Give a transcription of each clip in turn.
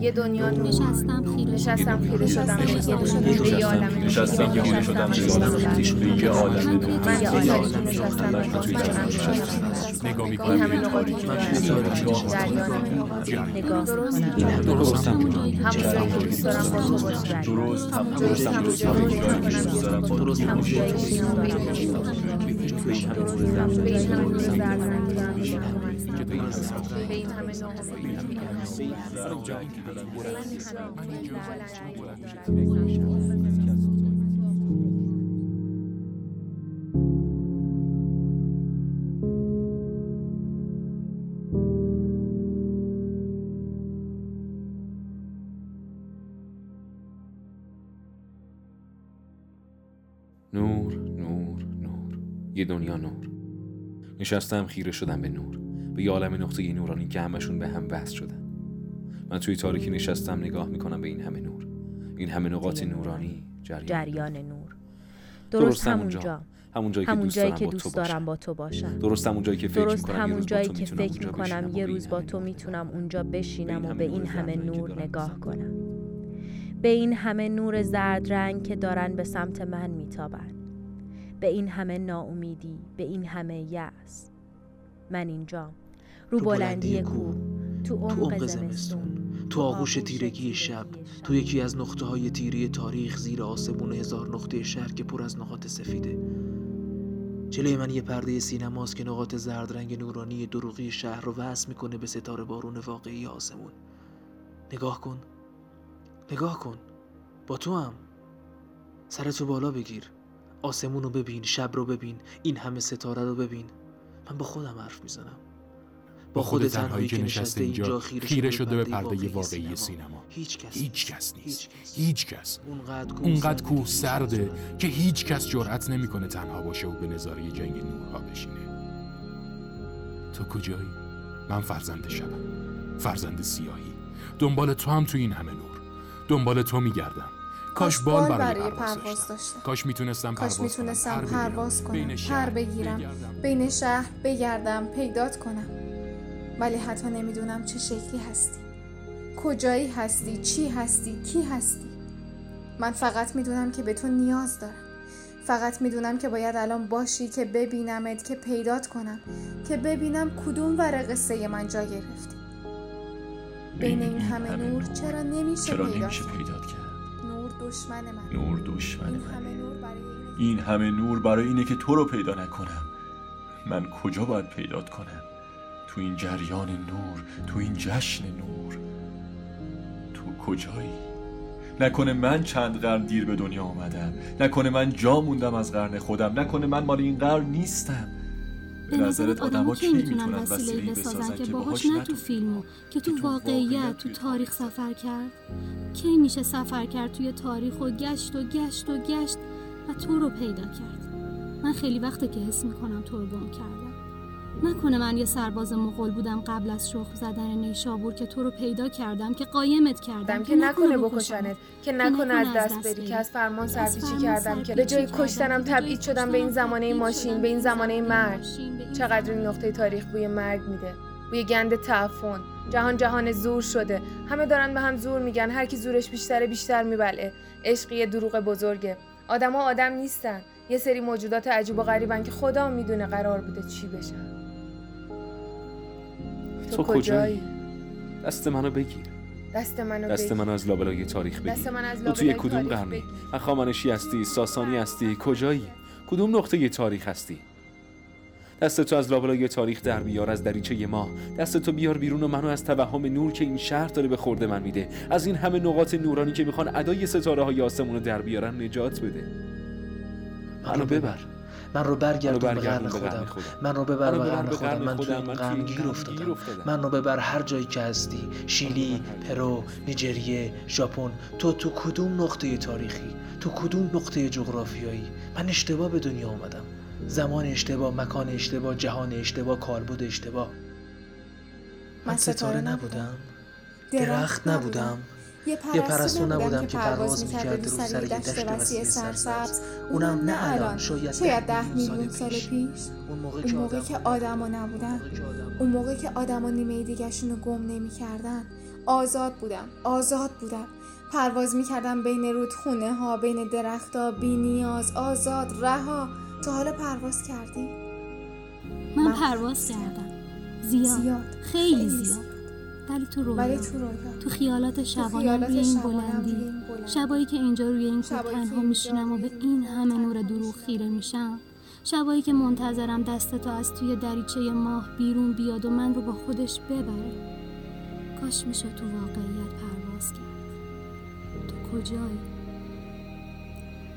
یه دنیا نور نشستم خیره نشستم خیره شدم یه عالم. نشستم خیره شدم یه عالم نور. به یه عالم. من من نشستم من نگاه می‌کنم. همه نقاطی که من نگاه درست می‌کنم. درست همون جایی که دوست دارم با تو باشم درست هم درست درست هم همون درست جایی همون که دوست دارم با تو همون باشم. جایی که دوست دارم با تو باشم. به این همه نور زرد دارم به این همه نور نور نور. یه دنیا نور. نشستم خیره شدم به نور. به یه عالم نقطه نورانی که همشون به هم وصل شدن. من توی تاریکی نشستم نگاه می‌کنم به این همه نور. این همه نقاط نورانی جریان جریان نور. درست درست همونجا. همون جایی که همون دوست جایی دارم که با تو دوست دارم باشم با تو باشم. درست همون جایی که فکر درست می‌کنم همون جایی که فکر می‌کنم یه روز با تو می‌تونم اونجا بشینم و به این همه نور نگاه کنم. به این همه نور زرد رنگ که دارن به سمت من میتابن به این همه ناامیدی به این همه یأس. من اینجام. رو بلندی کوه تو عمق زمستون تو آغوش تیرگی شب تو یکی از نقطه های تیری تاریخ زیر آسمون هزار نقطه شهر که پر از نقاط سفیده. جلوی من یه پرده سینماست که نقاط زرد رنگ نورانی دروغی شهر رو وصل می‌کنه به ستاره بارون واقعی آسمون. نگاه کن. نگاه کن. با تو هم. سرتو بالا بگیر. آسمون رو ببین شب رو ببین این همه ستاره رو ببین. من با خودم حرف می‌زنم. با خود تنهایی که نشسته اینجا خیره شده به پرده واقعی سینما. هیچ کس هیچ کس نیست. هیچ کس. اونقدر کوه اونقدر کوه سرده که هیچ کس جرأت نمی‌کنه تنها باشه و به نظاره جنگ نورها بشینه. تو کجایی؟ من فرزند شبم. فرزند سیاهی. دنبال تو هم تو این همه نور. دنبال تو میگردم. کاش بال برای, پرواز, پرواز داشتم. کاش می‌تونستم کاش پرواز کنم. می‌تونستم پر بگیرم. پرواز کنم. بین پر شهر بگیرم. بگردم. بین شهر بگردم. پیدات کنم. ولی حتی نمی‌دونم چه شکلی هستی. کجایی هستی؟ چی هستی؟ کی هستی؟ من فقط می‌دونم که به تو نیاز دارم. فقط می‌دونم که باید الان باشی که ببینمت که پیدات کنم که ببینم کدوم ور قصه من جا گرفتی بین این همه نور چرا نمیشه چرا پیدات نمیشه کرد؟ پیدات کرد؟ نور دشمن من. نور دشمن این من. همه نور برای این همه نور برای اینه که تو رو پیدا نکنم. من کجا باید پیدات کنم؟ تو این جریان نور تو این جشن نور. تو کجایی؟ نکنه من چند قرن دیر به دنیا آمدم. نکنه من جا موندم از قرن خودم. نکنه من مال این قرن نیستم. به نظرت آدما کی می‌تونن وسیله بسازن که باهاش نه تو فیلمو که تو واقعیت تو تاریخ سفر کرد. کی میشه سفر کرد توی تاریخ و گشت و گشت و گشت و تو رو پیدا کرد؟ من خیلی وقته که حس می‌کنم تو رو گم کردم. نکنه من یه سرباز مغول بودم قبل از شخم زدن نیشابور که تو رو پیدا کردم که قایمت کردم که نکنه بکنشنت که نکنه از دست بری که از فرمان سرپیچی کردم که به جای کشتنم تبعید شدم به این زمانه ماشین به این زمانه مرگ. چقدر این نقطه تاریخ بوی مرگ میده. بوی گند تعفن. جهان جهان زور شده. همه دارن به هم زور میگن. هر کی زورش بیشتره بیشتر میبلعه عشق یه دروغ بزرگه. آدما آدم نیستن. یه سری موجودات عجیب و غریبن که خدا می‌دونه قرار بوده چی بشن. تو کجایی؟ دست منو بگیر. دست منو دست بگیر. منو از لابلای تاریخ دست بگیر. من از تو توی کدوم قرنی بگیر. هخامنشی هستی ساسانی هستی؟ کجایی؟ کدوم نقطه تاریخ هستی؟ دست تو از لابلای تاریخ در بیار از دریچه ما دست تو بیار بیرون و منو از توهم نور که این شهر داره به خورده من میده. از این همه نقاط نورانی که می‌خوان ادای ستاره های آسمون رو در بیارن نجات بده. من رو ببر. من رو برگردون به قرن خودم. من رو ببر به قرن خودم. من توی. این این گیر افتادم. من رو ببر هر جایی که هستی. شیلی پرو نیجریه ژاپن. تو تو کدوم نقطه تاریخی؟ تو کدوم نقطه جغرافیایی؟ من اشتباه به دنیا اومدم. زمان اشتباه مکان اشتباه جهان اشتباه کالبد اشتباه. من ستاره نبودم. درخت نبودم. یه پرستو نبودم که پرواز می‌کرده رو سر یه دشت وسیع سرسبز. اونم نه الان. شاید ده ده میلیون سال پیش. اون موقع اون موقع که آدما نبودن. اون موقع که آدما نیمه دیگهشون رو گم نمی‌کردن. آزاد بودم. آزاد بودم. پرواز می‌کردم بین رودخونه ها بین درختها بی نیاز آزاد رها. تا حالا پرواز کردی؟ من من پرواز کردم. زیاد, زیاد. خیلی زیاد. ولی تو رویا ولی تو رویا. تو خیالات شبانم روی این بلندی. شبایی که اینجا روی این کوه تنها میشینم و به این همه نور دروغ. خیره میشم. شبایی که منتظرم دست تو از توی دریچه ماه بیرون بیاد و من رو با خودش ببره. کاش میشه تو واقعیت پرواز کرد. تو کجایی؟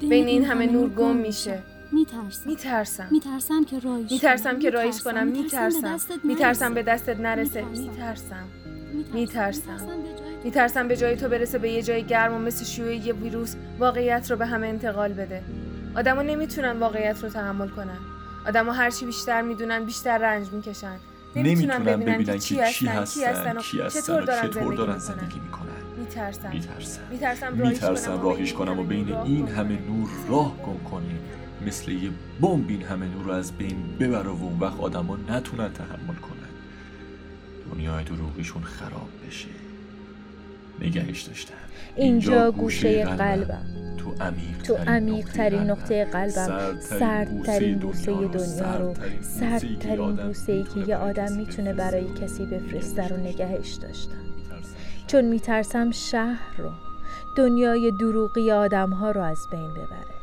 بین این همه نور گم میشه. میترسم. میترسم. میترسم که رایش میترسم که رایش کنم. میترسم. میترسم. به دستت نرسه. میترسم. میترسم. میترسم. به جای تو میترسم به جای تو برسه به یه جای گرم و مثل شیوع یه ویروس واقعیت رو به همه انتقال بده. آدما نمی‌تونن واقعیت رو تحمل کنن. آدما هرچی بیشتر می‌دونن بیشتر رنج می‌کشن. نمی‌تونن ببینن که چی کی هستن و کی هستن چطور دارن چطور دارن زندگی می‌کنن. میترسم. میترسم. میترسم میترسم راهش کنم و بین این همه نور راه گم کنیم. مثل یه بمب این همه نور رو از بین ببره و اون وقت آدما نتونن تحمل کنن. دنیای دروغیشون خراب بشه. نگهش داشتم اینجا گوشه قلبم. تو عمیق تو عمیق ترین نقطه قلبم. سردترین بوسه دنیا رو سردترین بوسه ای که یه آدم می‌تونه برای کسی بفرسته رو نگهش داشتم چون میترسم شهر رو دنیای دروغی آدم ها رو از بین ببره.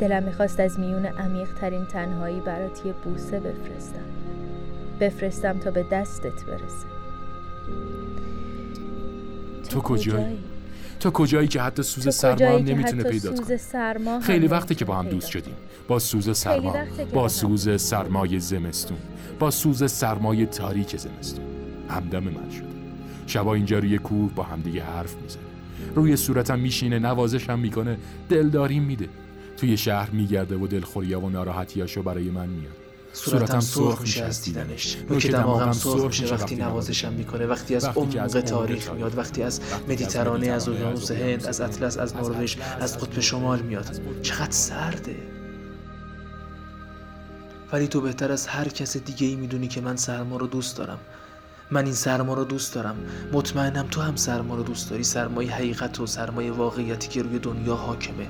دلم می‌خواست از میون عمیق ترین تنهایی برات یه بوسه بفرستم. بفرستم تا به دستت برسه. تو کجایی؟ تو کجایی که حتی سوز سرما هم نمی‌تونه پیدات سوز کنه خیلی وقته نمی‌تونه که با هم پیدا دوست. شدیم. با سوز سرما با سوز سرمای زمستون با سوز سرمای تاریک زمستون. همدم من شده. شبا اینجا روی کوه با همدیگه حرف می‌زنه. روی صورتم میشینه نوازشم می‌کنه دلداریم میده. توی شهر میگرده و دلخوریا و ناراحتیاشو برای من میاره. صورتم سرخ میشه از دیدنش. نوک دماغم سرخ میشه وقتی نوازشم می‌کنه. وقتی از عمق تاریخ میاد وقتی از مدیترانه از اقیانوس هند از اطلس از نروژ از قطب شمال میاد. چقدر سرده. ولی تو بهتر از هر کس دیگه ای می‌دونی که من سرما رو دوست دارم. من این سرما رو دوست دارم. مطمئنم تو هم سرما رو دوست داری. سرمای حقیقت و سرمای واقعیتی که روی دنیا حاکمه.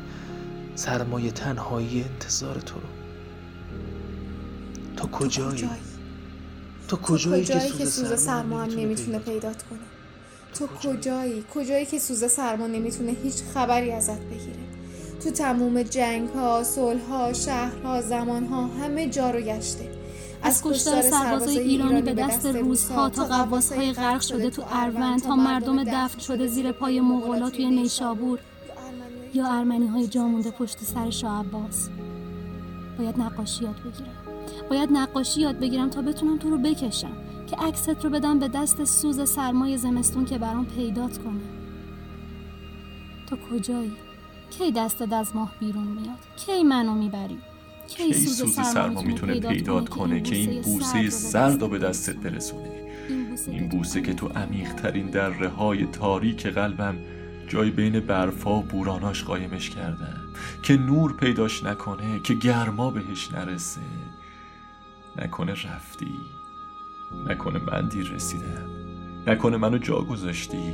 سرمای تنهایی انتظار تو رو. تو کجایی؟ تو کجایی؟ که کجایی که سوز سرما هم نمی‌تونه پیدات کنه؟ تو کجایی؟ کجایی؟ که سوز سرما نمی‌تونه هیچ خبری ازت بگیره؟ تو تموم جنگ ها صلح ها شهرها زمان ها همه جا رو گشته. از کشتار سربازای ایرانی به دست روسها تا قواسهای غرق شده تو اروند تا مردم دفن شده زیر پای مغولا توی نیشابور. یا ارمنی های جامونده پشت سر شاه عباس. باید نقاشی یاد بگیرم. باید نقاشی یاد بگیرم تا بتونم تو رو بکشم. که عکست رو بدم به دست سوز سرمای زمستون که برام پیدات کنه. تو کجایی؟ کی دستت از ماه بیرون میاد؟ کی منو می‌بری؟ کی سوز سرما می‌تونه پیدات کنه؟ که این بوسه سرد رو به دستت برسونه؟ این بوسه که تو عمیق ترین دره های تاریک قلبم جای بین برفا و بوراناش قایمش کردم که نور پیداش نکنه که گرما بهش نرسه. نکنه رفتی نکنه من دیر رسیدم. نکنه منو جا گذاشتی.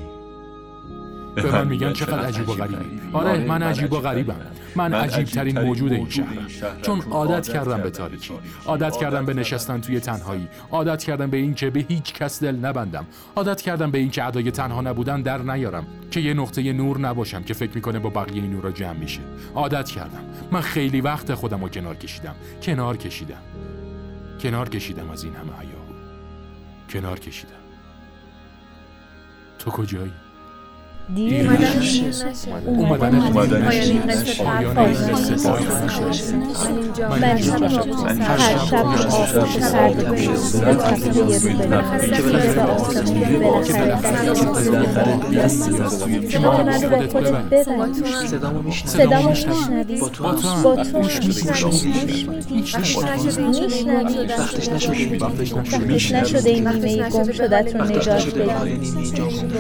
به من میگن چقدر عجیب و غریبی. آره من عجیب و غریبم. من عجیب ترین موجود این شهرم. چون عادت کردم به تاریکی. عادت کردم به نشستن توی تنهایی. عادت کردم به این که به هیچ کس دل نبندم. عادت کردم به این که ادای تنها نبودن در نیارم. که یه نقطه نور نباشم که فکر می‌کنه با بقیه نورا جمع میشه. عادت کردم. من خیلی وقت خودم رو کنار کشیدم. کنار کشیدم. کنار کشیدم از این همه هیاهو کنار کشیدم. تو کجایی؟ دیر اومدن اومدن.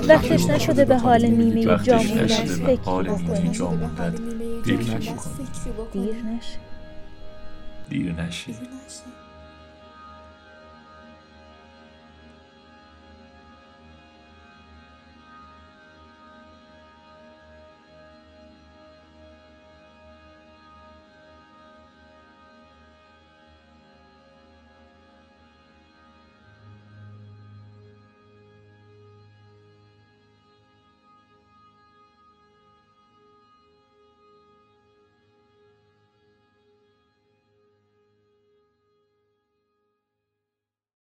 وقتش نشده. به حال وقتی وقتش رسیده و حالمون اینجا موندن دیر نشه. دیر نشه. دیر نشه.